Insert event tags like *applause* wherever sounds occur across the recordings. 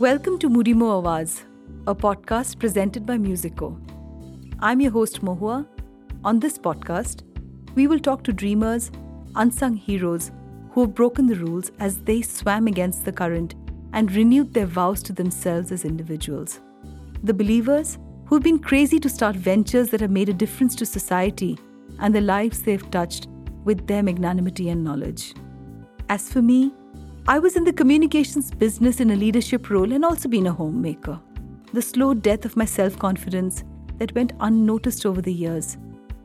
Welcome to MoodyMo Awaaz, a podcast presented by Muzico. I'm your host Mohua. On this podcast, we will talk to dreamers, unsung heroes who have broken the rules as they swam against the current and renewed their vows to themselves as individuals. The believers who've been crazy to start ventures that have made a difference to society and the lives they've touched with their magnanimity and knowledge. As for me, I was in the communications business in a leadership role and also been a homemaker. The slow death of my self confidence that went unnoticed over the years,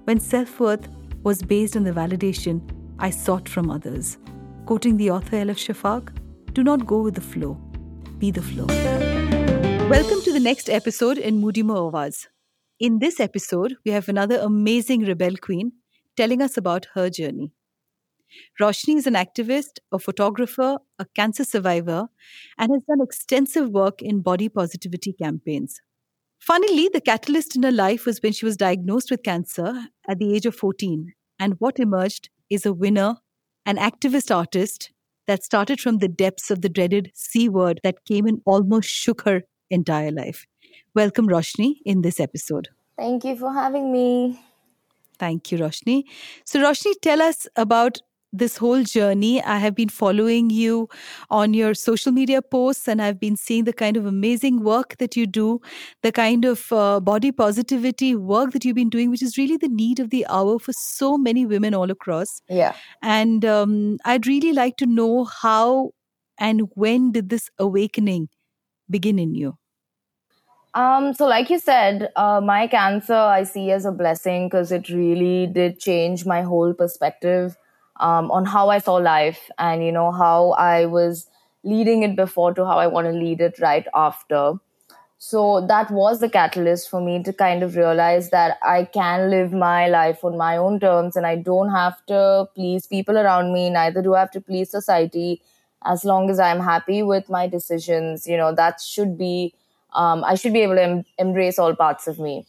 when self worth was based on the validation I sought from others. Quoting the author Elif Shafak, do not go with the flow, be the flow. Welcome to the next episode in MoodyMo Awaaz. In this episode, we have another amazing rebel queen telling us about her journey. Roshni is an activist, a photographer, a cancer survivor, and has done extensive work in body positivity campaigns. Funnily, the catalyst in her life was when she was diagnosed with cancer at the age of 14, and what emerged is a winner, an activist artist that started from the depths of the dreaded C word that came and almost shook her entire life. Welcome, Roshni, in this episode. Thank you for having me. Thank you, Roshni. So, Roshni, tell us about this whole journey. I have been following you on your social media posts, and I've been seeing the kind of amazing work that you do, the kind of uh, body positivity work that you've been doing, which is really the need of the hour for so many women all across. Yeah. And um, I'd really like to know how and when did this awakening begin in you? Um, so, like you said, uh, my cancer I see as a blessing because it really did change my whole perspective um, on how I saw life and, you know, how I was leading it before to how I want to lead it right after. So, that was the catalyst for me to kind of realize that I can live my life on my own terms and I don't have to please people around me, neither do I have to please society. As long as I'm happy with my decisions, you know, that should be um, I should be able to em- embrace all parts of me.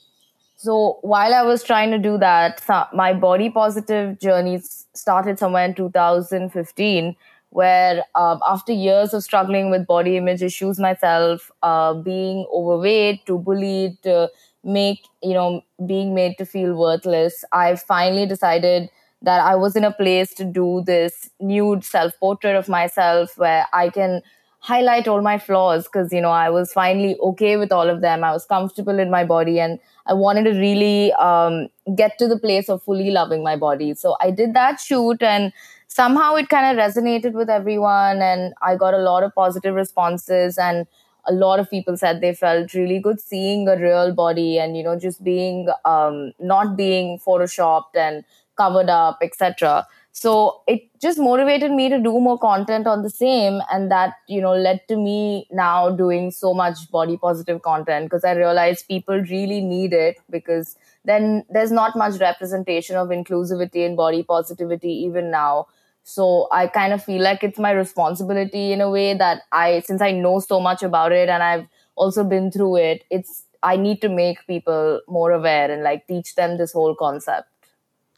So while I was trying to do that, my body positive journey started somewhere in 2015, where uh, after years of struggling with body image issues myself, uh, being overweight, to bullied, to make you know being made to feel worthless, I finally decided that I was in a place to do this nude self portrait of myself where I can highlight all my flaws because you know i was finally okay with all of them. I was comfortable in my body and i wanted to really um, get to the place of fully loving my body. So i did that shoot and somehow it kind of resonated with everyone and i got a lot of positive responses and a lot of people said they felt really good seeing a real body and you know just being um, not being photoshopped and covered up etc so it just motivated me to do more content on the same and that you know led to me now doing so much body positive content because i realized people really need it because then there's not much representation of inclusivity and body positivity even now. So i kind of feel like it's my responsibility in a way that i since i know so much about it and i've also been through it it's i need to make people more aware and like teach them this whole concept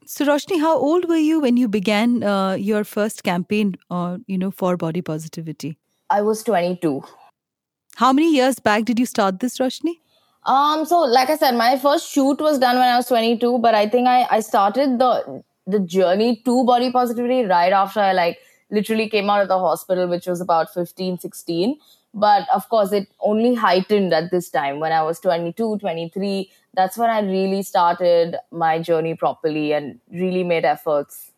so, Roshni, how old were you when you began uh, your first campaign, uh, you know, for body positivity? I was 22. How many years back did you start this, Roshni? Um, so like I said, my first shoot was done when I was 22, but I think I, I started the the journey to body positivity right after I like literally came out of the hospital, which was about 15, 16. But of course, it only heightened at this time when I was 22, 23 that's when I really started my journey properly and really made efforts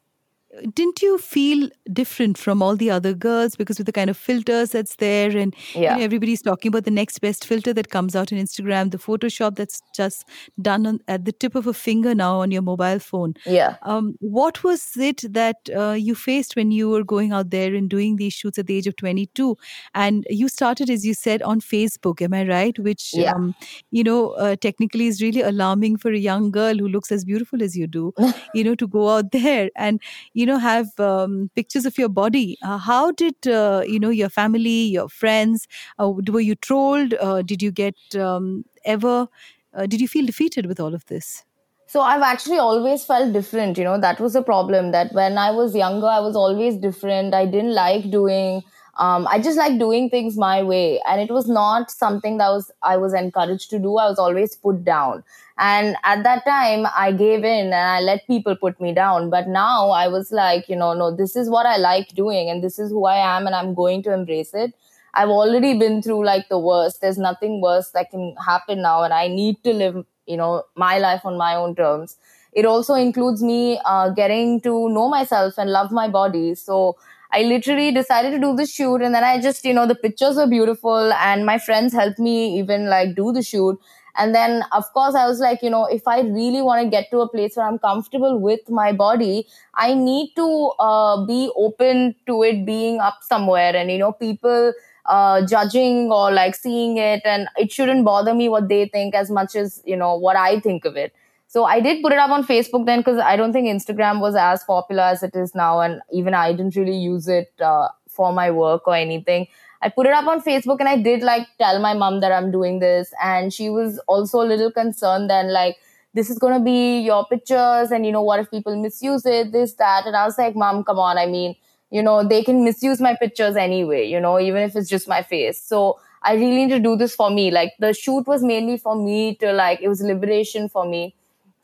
didn't you feel different from all the other girls because with the kind of filters that's there and yeah. you know, everybody's talking about the next best filter that comes out on instagram the photoshop that's just done on, at the tip of a finger now on your mobile phone? Yeah. Um, what was it that uh, you faced when you were going out there and doing these shoots at the age of 22 and you started as you said on facebook am i right? Which yeah. um, you know uh, technically is really alarming for a young girl who looks as beautiful as you do *laughs* you know to go out there. And you know have um, pictures of your body. Uh, how did uh, you know your family your friends uh, were you trolled? Uh, did you get um, ever uh, did you feel defeated with all of this? So i've actually always felt different you know that was a problem that when i was younger i was always different. I didn't like doing um, I just like doing things my way. And it was not something that was I was encouraged to do. I was always put down. And at that time, I gave in and I let people put me down. But now I was like, you know, no, this is what I like doing and this is who I am and I'm going to embrace it. I've already been through like the worst. There's nothing worse that can happen now. And I need to live, you know, my life on my own terms. It also includes me uh, getting to know myself and love my body. So I literally decided to do the shoot and then I just, you know, the pictures were beautiful and my friends helped me even like do the shoot. And then, of course, I was like, you know, if I really want to get to a place where I'm comfortable with my body, I need to uh, be open to it being up somewhere. And, you know, people uh, judging or like seeing it, and it shouldn't bother me what they think as much as, you know, what I think of it. So I did put it up on Facebook then because I don't think Instagram was as popular as it is now. And even I didn't really use it uh, for my work or anything. I put it up on Facebook and I did like tell my mom that I'm doing this. And she was also a little concerned then, like, this is to be your pictures. And, you know, what if people misuse it, this, that. And I was like, mom, come on. I mean, you know, they can misuse my pictures anyway, you know, even if it's just my face. So I really need to do this for me. Like, the shoot was mainly for me to, like, it was liberation for me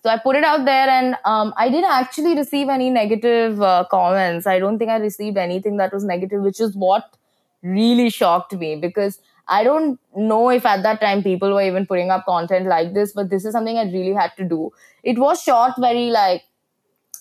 so I put it out there, and um, I didn't actually receive any negative uh, comments. I don't think I received anything that was negative, which is what really shocked me because I don't know if at that time people were even putting up content like this, but this is something I really had to do. It was shot very like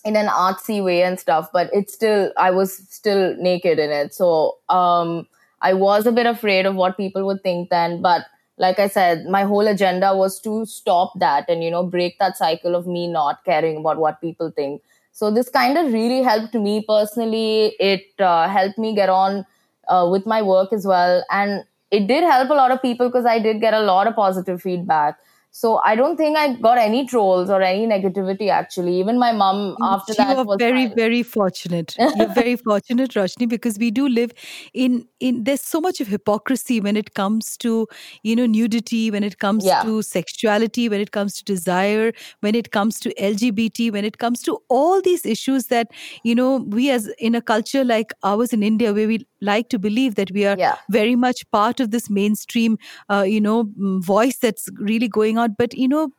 in an artsy way and stuff, but it's still I was still naked in it, so um, I was a bit afraid of what people would think then, but like I said, my whole agenda was to stop that and, you know, break that cycle of me not caring about what people think. So this kind of really helped me personally. It uh, helped me get on uh, with my work as well. And it did help a lot of people because I did get a lot of positive feedback. So I don't think I got any trolls or any negativity actually. Even my mom mm, after you that are was very fine. very fortunate. You're very *laughs* fortunate, Roshni, because we do live in in. There's so much of hypocrisy when it comes to you know nudity, when it comes Yeah. to sexuality, when it comes to desire, when it comes to LGBT, when it comes to all these issues that you know we as in a culture like ours in India, where we like to believe that we are Yeah. very much part of this mainstream, uh, you know, mm, voice that's really going out. But you know,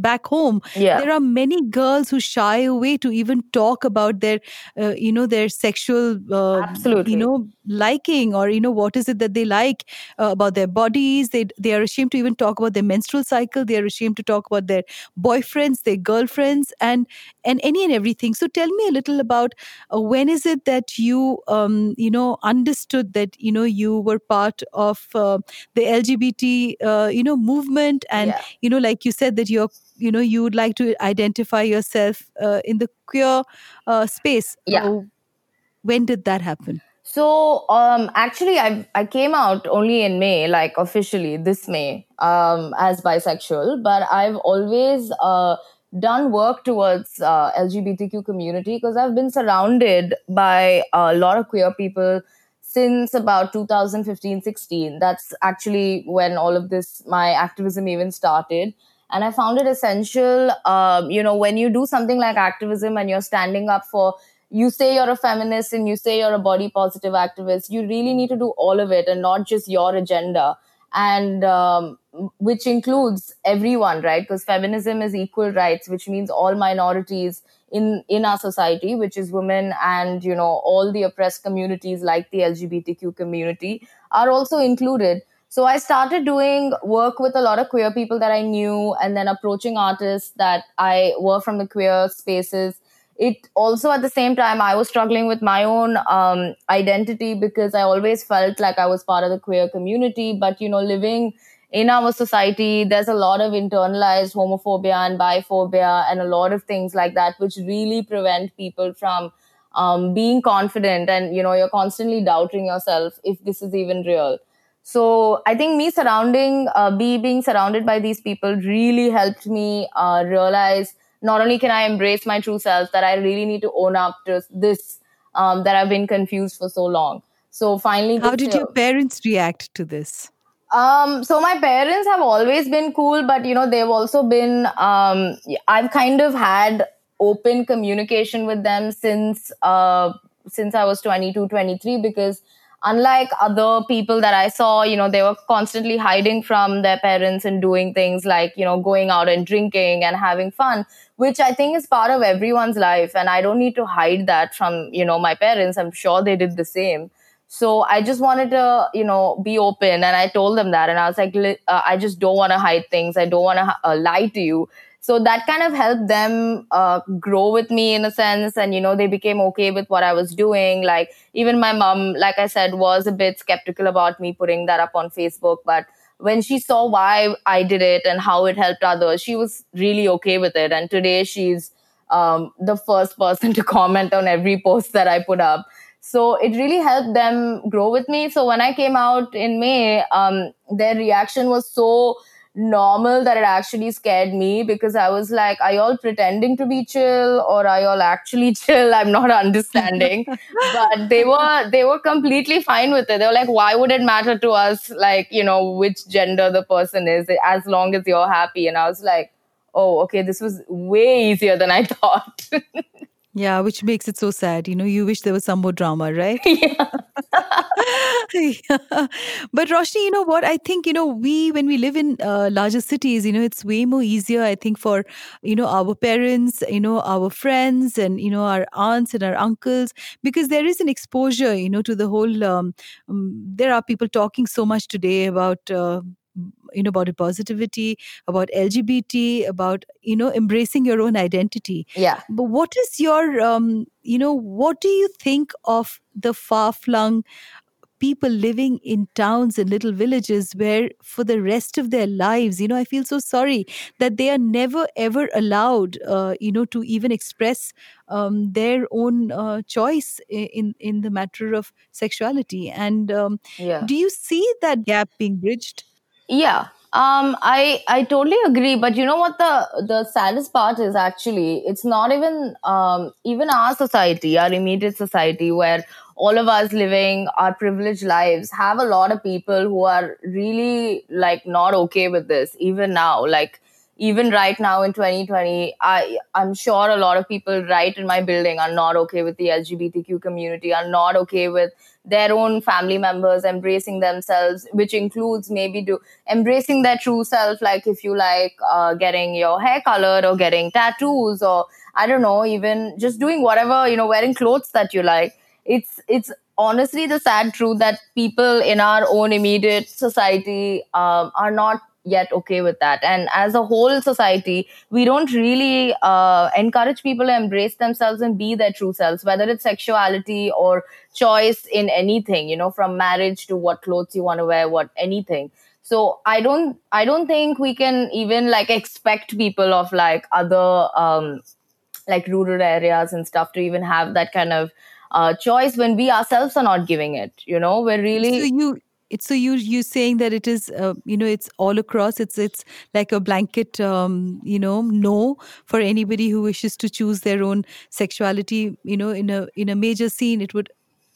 back home Yeah. there are many girls who shy away to even talk about their uh, you know their sexual uh, Absolutely. you know liking or you know what is it that they like uh, about their bodies they they are ashamed to even talk about their menstrual cycle they are ashamed to talk about their boyfriends their girlfriends and and any and everything so tell me a little about uh, when is it that you um, you know understood that you know you were part of uh, the lgbt uh, you know movement and Yeah. you know like you said that you're you know you would like to identify yourself uh, in the queer uh, space Yeah. Uh, when did that happen So um, actually, I I came out only in May, like officially this May, um, as bisexual. But I've always uh, done work towards uh, LGBTQ community because I've been surrounded by a lot of queer people since about 2015 16 that's actually when all of this my activism even started and i found it essential um, you know when you do something like activism and you're standing up for you say you're a feminist and you say you're a body positive activist you really need to do all of it and not just your agenda. And um, which includes everyone right? Because feminism is equal rights which means all minorities in in our society which is women and you know all the oppressed communities like the lgbtq community are also included so i started doing work with a lot of queer people that i knew and then approaching artists that i were from the queer spaces. It also at the same time i was struggling with my own um, identity because i always felt like i was part of the queer community. But you know living in our society there's a lot of internalized homophobia and biphobia and a lot of things like that which really prevent people from um, being confident and you know you're constantly doubting yourself if this is even real so i think me surrounding uh, be being surrounded by these people really helped me uh, realize not only can i embrace my true self that i really need to own up to this um, that i've been confused for so long. So finally how did your parents react to this? Um, so my parents have always been cool, but you know, they've also been, um, I've kind of had open communication with them since, uh, since I was 22, 23, because unlike other people that I saw, you know, they were constantly hiding from their parents and doing things like, you know, going out and drinking and having fun, which I think is part of everyone's life. And I don't need to hide that from, you know, my parents. I'm sure they did the same. So I just wanted to, you know, be open. And I told them that. And I was like, uh, I just don't want to hide things. I don't want to uh, lie to you so that kind of helped them uh, grow with me in a sense and you know they became okay with what i was doing. Like even my mom like i said was a bit skeptical about me putting that up on facebook but when she saw why i did it and how it helped others she was really okay with it. And today she's um, the first person *laughs* to comment on every post that i put up. So it really helped them grow with me. So when i came out in may um, their reaction was so normal that it actually scared me because I was like, are y'all pretending to be chill or are y'all actually *laughs* chill? I'm not understanding. *laughs* but they were they were completely fine with it. They were like, why would it matter to us like, you know, which gender the person is as long as you're happy? And I was like, oh, okay, this was way easier than I *laughs* thought. Yeah, which makes it so sad. You know, you wish there was some more drama, right? *laughs* Yeah. *laughs* yeah. But Roshni, you know what? I think, you know, we, when we live in uh, larger cities, you know, it's way more easier, I think, for, you know, our parents, you know, our friends and, you know, our aunts and our uncles, because there is an exposure, you know, to the whole, um, um, there are people talking so much today about, uh, you know about positivity about lgbt about you know embracing your own identity. Yeah. But what is your um you know what do you think of the far flung people living in towns and little villages where for the rest of their lives you know i feel so sorry that they are never ever allowed uh, you know to even express um, their own uh, choice in in the matter of sexuality. And um, yeah. do you see that gap being bridged yeah. Um i i totally agree but you know what the the saddest part is actually it's not even um even our society our immediate society where all of us living our privileged lives have a lot of people who are really like not okay with this even now. Like even right now in 2020 i i'm sure a lot of people right in my building are not okay with the lgbtq community are not okay with their own family members embracing themselves which includes maybe do embracing their true self like if you like uh, getting your hair colored or getting tattoos or i don't know even just doing whatever you know wearing clothes that you like. It's it's honestly the sad truth that people in our own immediate society um, are not yet okay with that. And as a whole society we don't really uh, encourage people to embrace themselves and be their true selves whether it's sexuality or choice in anything you know from marriage to what clothes you want to wear what anything. So i don't i don't think we can even like expect people of like other um like rural areas and stuff to even have that kind of uh, choice when we ourselves are not giving it you know? We're really so you it's so you you saying that it is uh, you know it's all across it's it's like a blanket um, you know no for anybody who wishes to choose their own sexuality you know in a in a major scene it would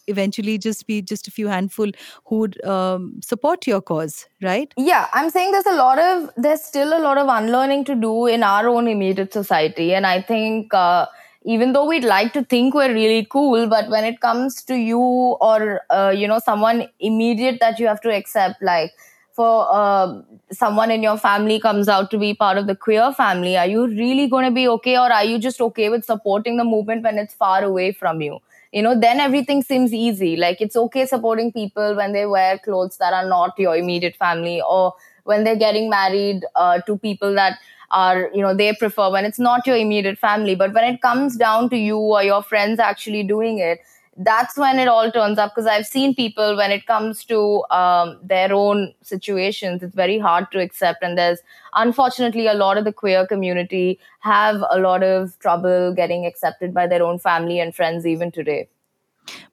eventually just be just a few handful who would um, support your cause right? Yeah i'm saying there's a lot of there's still a lot of unlearning to do in our own immediate society. And i think uh, even though we'd like to think we're really cool but when it comes to you or uh, you know someone immediate that you have to accept like for uh, someone in your family comes out to be part of the queer family are you really going to be okay? Or are you just okay with supporting the movement when it's far away from you? You know then everything seems easy. Like it's okay supporting people when they wear clothes that are not your immediate family or when they're getting married uh, to people that are you know they prefer when it's not your immediate family. But when it comes down to you or your friends actually doing it that's when it all turns up. Because i've seen people when it comes to um, their own situations it's very hard to accept. And there's unfortunately a lot of the queer community have a lot of trouble getting accepted by their own family and friends even today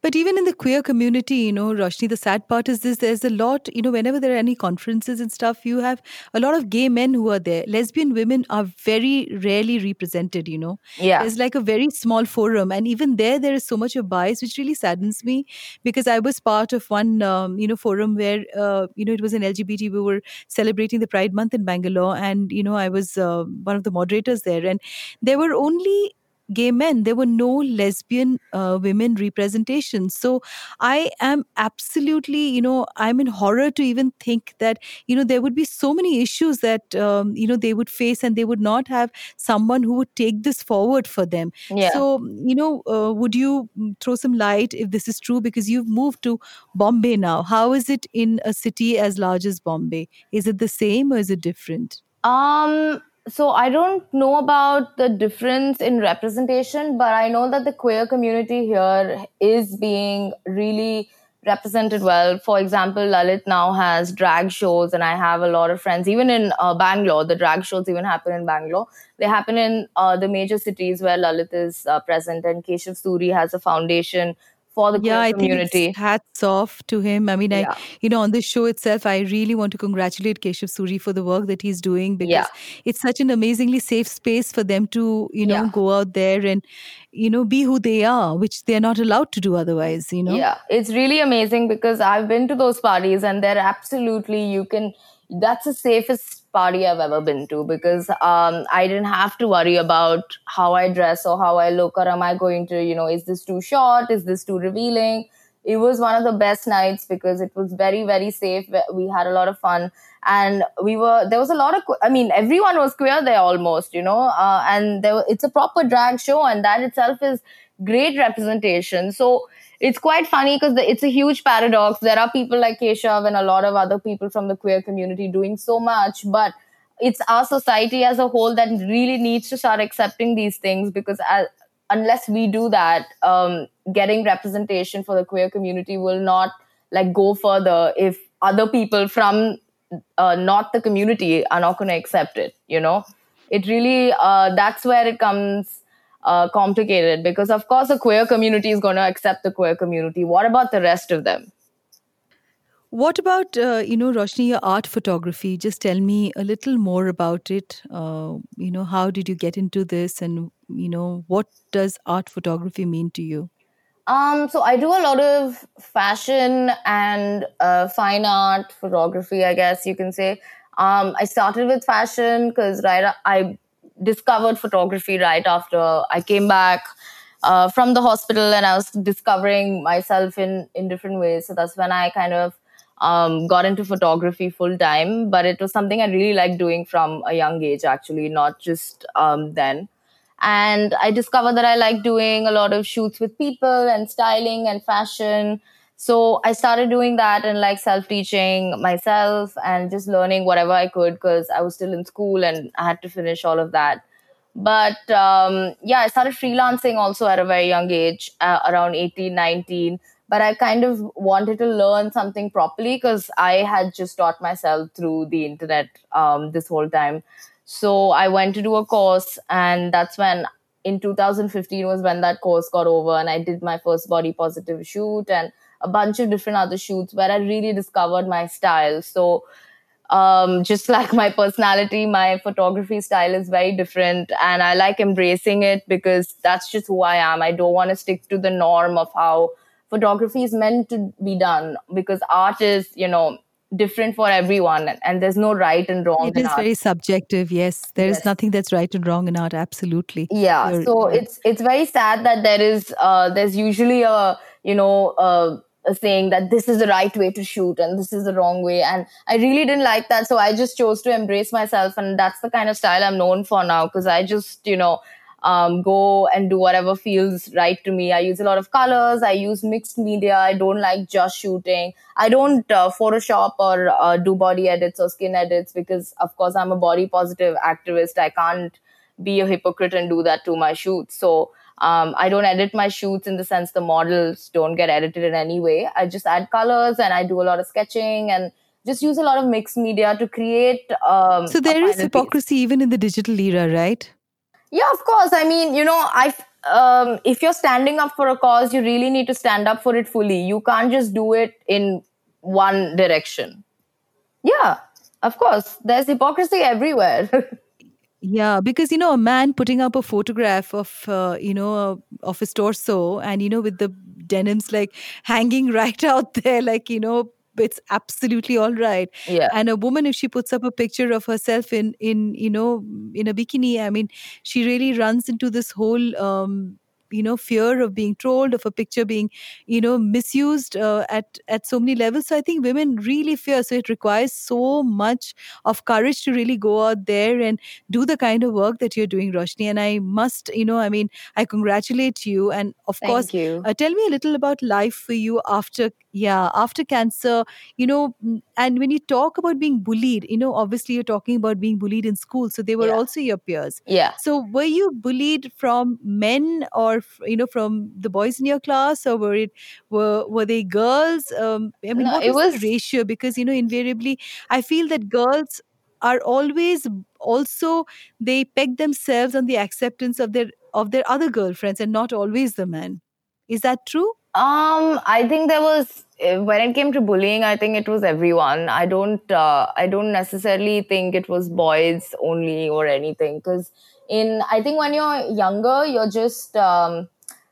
but even in the queer community, you know, Roshni, the sad part is this there's a lot, you know, whenever there are any conferences and stuff, you have a lot of gay men who are there. Lesbian women are very rarely represented, you know. Yeah. There's like a very small forum. And even there, there is so much of bias, which really saddens me because I was part of one, um, you know, forum where, uh, you know, it was an LGBT. We were celebrating the Pride Month in Bangalore. And, you know, I was uh, one of the moderators there. And there were only gay men. There were no lesbian uh, women representations. So I am absolutely, you know, I'm in horror to even think that, you know, there would be so many issues that, um, you know, they would face and they would not have someone who would take this forward for them. Yeah. So, you know, uh, would you throw some light if this is true? Because you've moved to Bombay now. How is it in a city as large as Bombay? Is it the same or is it different? Um, so I don't know about the difference in representation, but I know that the queer community here is being really represented well. For example, Lalit now has drag shows, and I have a lot of friends, even in uh, Bangalore. The drag shows even happen in Bangalore. They happen in uh, the major cities where Lalit is uh, present, and Keshav Suri has a foundation for the yeah, I community. Think hats off to him. I mean, yeah. I you know on this show itself, I really want to congratulate Keshav Suri for the work that he's doing because yeah. it's such an amazingly safe space for them to you know yeah. go out there and you know be who they are, which they're not allowed to do otherwise. You know. Yeah, it's really amazing because I've been to those parties and they're absolutely you can. That's the safest party I've ever been to because um, I didn't have to worry about how I dress or how I look or am I going to, you know, is this too short? Is this too revealing? It was one of the best nights because it was very, very safe. We had a lot of fun and we were, there was a lot of, I mean, everyone was queer there almost, you know, uh, and there, it's a proper drag show and that itself is great representation. So, it's quite funny because it's a huge paradox. There are people like Keshav and a lot of other people from the queer community doing so much, but it's our society as a whole that really needs to start accepting these things because as, unless we do that, um, getting representation for the queer community will not like go further if other people from uh, not the community are not going to accept it. You know, it really uh, that's where it comes uh, complicated because, of course, the queer community is going to accept the queer community. What about the rest of them? What about, uh, you know, Roshni, your art photography? Just tell me a little more about it. Uh, you know, how did you get into this? And, you know, what does art photography mean to you? Um, so I do a lot of fashion and uh, fine art photography, I guess you can say. Um, I started with fashion because right, I discovered photography right after I came back uh, from the hospital and I was discovering myself in, in different ways. So that's when I kind of um, got into photography full time. But it was something I really liked doing from a young age, actually, not just um, then. And I discovered that I like doing a lot of shoots with people and styling and fashion. So I started doing that and like self teaching myself and just learning whatever I could because I was still in school and I had to finish all of that. But um, yeah, I started freelancing also at a very young age, uh, around 18, 19. But I kind of wanted to learn something properly because I had just taught myself through the internet um, this whole time. So I went to do a course, and that's when in 2015 was when that course got over, and I did my first body positive shoot and a bunch of different other shoots where I really discovered my style. So, um, just *laughs* like my personality, my photography style is very different, and I like embracing it because that's just who I am. I don't want to stick to the norm of how photography is meant to be done because art is, you know, different for everyone and there's no right and wrong it is art. very subjective yes there yes. is nothing that's right and wrong in art absolutely yeah You're, so it's it's very sad that there is uh there's usually a you know uh saying that this is the right way to shoot and this is the wrong way. And i really didn't like that. So i just chose to embrace myself. And that's the kind of style i'm known for now because i just you know um, go and do whatever feels right to me. I use a lot of colors. I use mixed media. I don't like just shooting. I don't uh, photoshop or uh, do body edits or skin edits because of course i'm a body positive activist. I can't be a hypocrite and do that to my shoots. So um, I don't edit my shoots in the sense the models don't get edited in any way. I just add colors and I do a lot of sketching and just use a lot of mixed media to create. Um, so there is hypocrisy piece. even in the digital era, right? Yeah, of course. I mean, you know, I um, if you're standing up for a cause, you really need to stand up for it fully. You can't just do it in one direction. Yeah, of course. There's hypocrisy everywhere. *laughs* Yeah, because you know, a man putting up a photograph of uh, you know uh, of his torso, and you know, with the denims like hanging *laughs* right out there, like you know, it's absolutely all right. Yeah. And a woman if she puts up a picture of herself in in you know in a bikini i mean she really runs into this whole um, you know fear of being trolled of a picture being you know misused uh, at at so many levels. So i think women really fear. So it requires so much of courage to really go out there and do the kind of work that you're doing roshni. And i must you know i mean i congratulate you. And of Thank course you. uh, tell me a little about life for you after yeah after cancer you know and when you talk about being bullied you know obviously you're talking about being bullied in school so they were yeah. also your peers. Yeah. So were you bullied from men or you know from the boys in your class or were it were were they girls? Um, i mean no, what it was, was the ratio? Because you know invariably i feel that girls are always also they peg themselves on the acceptance of their of their other girlfriends and not always the men. Is that true um, I think there was eh, when it came to bullying. I think it was everyone. I don't. Uh, I don't necessarily think it was boys only or anything. Because in, I think when you're younger, you're just. Um,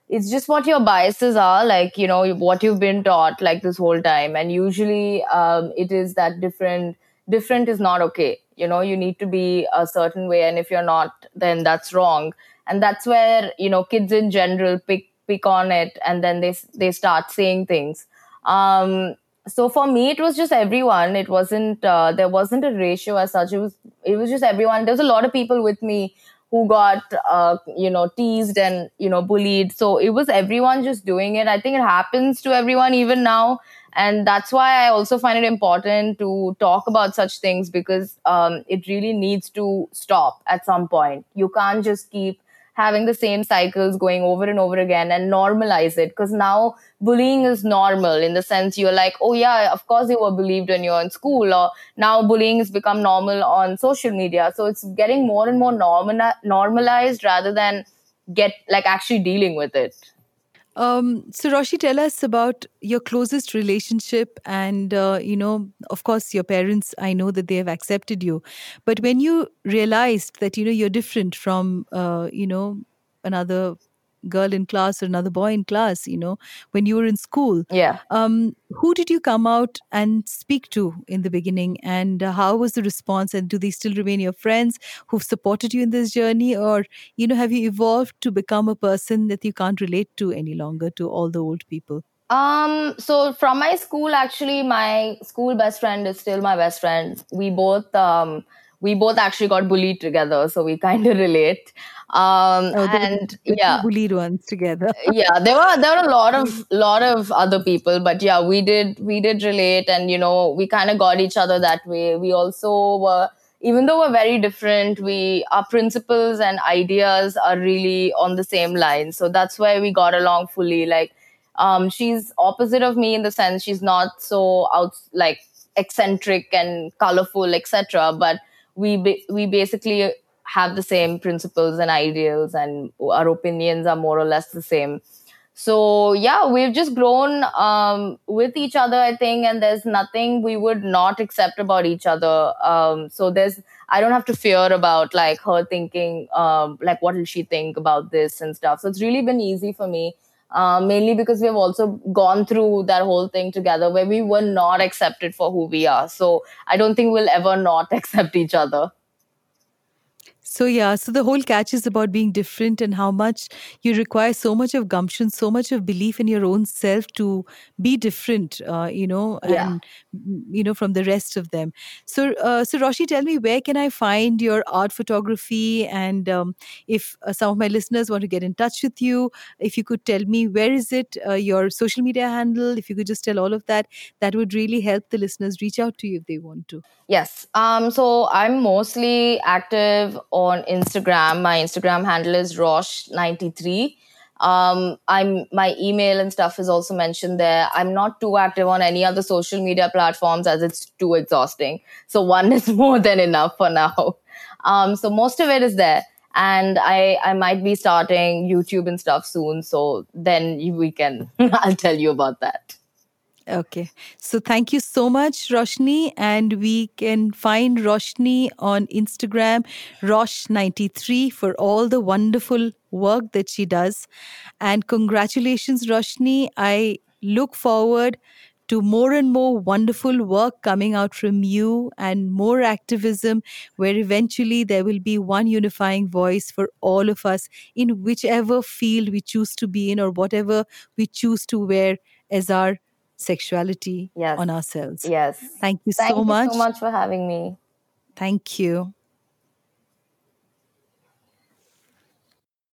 it's just what your biases are, like you know what you've been taught, like this whole time. And usually, um, it is that different. Different is not okay. You know, you need to be a certain way, and if you're not, then that's wrong. And that's where you know kids in general pick pick on it and then they they start saying things. Um, so for me it was just everyone. It wasn't uh, there wasn't a ratio as such. It was it was just everyone. There's a lot of people with me who got uh, you know teased and you know bullied. So it was everyone just doing it. I think it happens to everyone even now. And that's why i also find it important to talk about such things because um, it really needs to stop at some point. You can't just keep having the same cycles going over and over again and normalize it. Because now bullying is normal in the sense you're like oh yeah of course you were bullied when you're in school or now bullying has become normal on social media. So it's getting more and more normal normalized rather than get like actually dealing with it um, so, Roshi, tell us about your closest relationship. And, uh, you know, of course, your parents, I know that they have accepted you. But when you realized that, you know, you're different from, uh, you know, another girl in class or another boy in class you know when you were in school. Yeah. Um who did you come out and speak to in the beginning? And uh, how was the response? And do they still remain your friends who've supported you in this journey? Or you know have you evolved to become a person that you can't relate to any longer to all the old people? Um so from my school actually my school best friend is still my best friend. We both um we both actually got bullied together so we kind of *laughs* relate. Um oh, and *laughs* yeah. bullied ones together. *laughs* Yeah there were there were a lot of lot of other people but yeah we did we did relate and you know we kind of got each other that way. We also were even though we're very different we our principles and ideas are really on the same line. So that's why we got along fully. Like um she's opposite of me in the sense she's not so out like eccentric and colorful etc but we ba- we basically have the same principles and ideals and our opinions are more or less the same. So yeah we've just grown um, with each other i think and there's nothing we would not accept about each other. Um, so there's i don't have to fear about like her thinking um, like what will she think about this and stuff. So it's really been easy for me uh, mainly because we've also gone through that whole thing together where we were not accepted for who we are. So i don't think we'll ever not *laughs* accept each other so, yeah, so the whole catch is about being different and how much you require so much of gumption, so much of belief in your own self to be different, uh, you know, yeah. and, you know, from the rest of them. So, uh, so Roshi, tell me, where can I find your art photography? And um, if uh, some of my listeners want to get in touch with you, if you could tell me where is it, uh, your social media handle, if you could just tell all of that, that would really help the listeners reach out to you if they want to. Yes. Um, so I'm mostly active on Instagram. My Instagram handle is Rosh93. Um, I'm my email and stuff is also mentioned there. I'm not too active on any other social media platforms as it's too exhausting. So one *laughs* is more than enough for now. Um, so most of it is there. And I, I might be starting YouTube and stuff soon. So then we can, *laughs* I'll tell you about that. Okay. So thank you so much, Roshni. And we can find Roshni on Instagram, Rosh93, for all the wonderful work that she does. And congratulations, Roshni. I look forward to more and more wonderful work coming out from you and more activism, where eventually there will be one unifying voice for all of us in whichever field we choose to be in or whatever we choose to wear as our sexuality yes. on ourselves. Yes. Thank you Thank so you much. so much for having me. Thank you.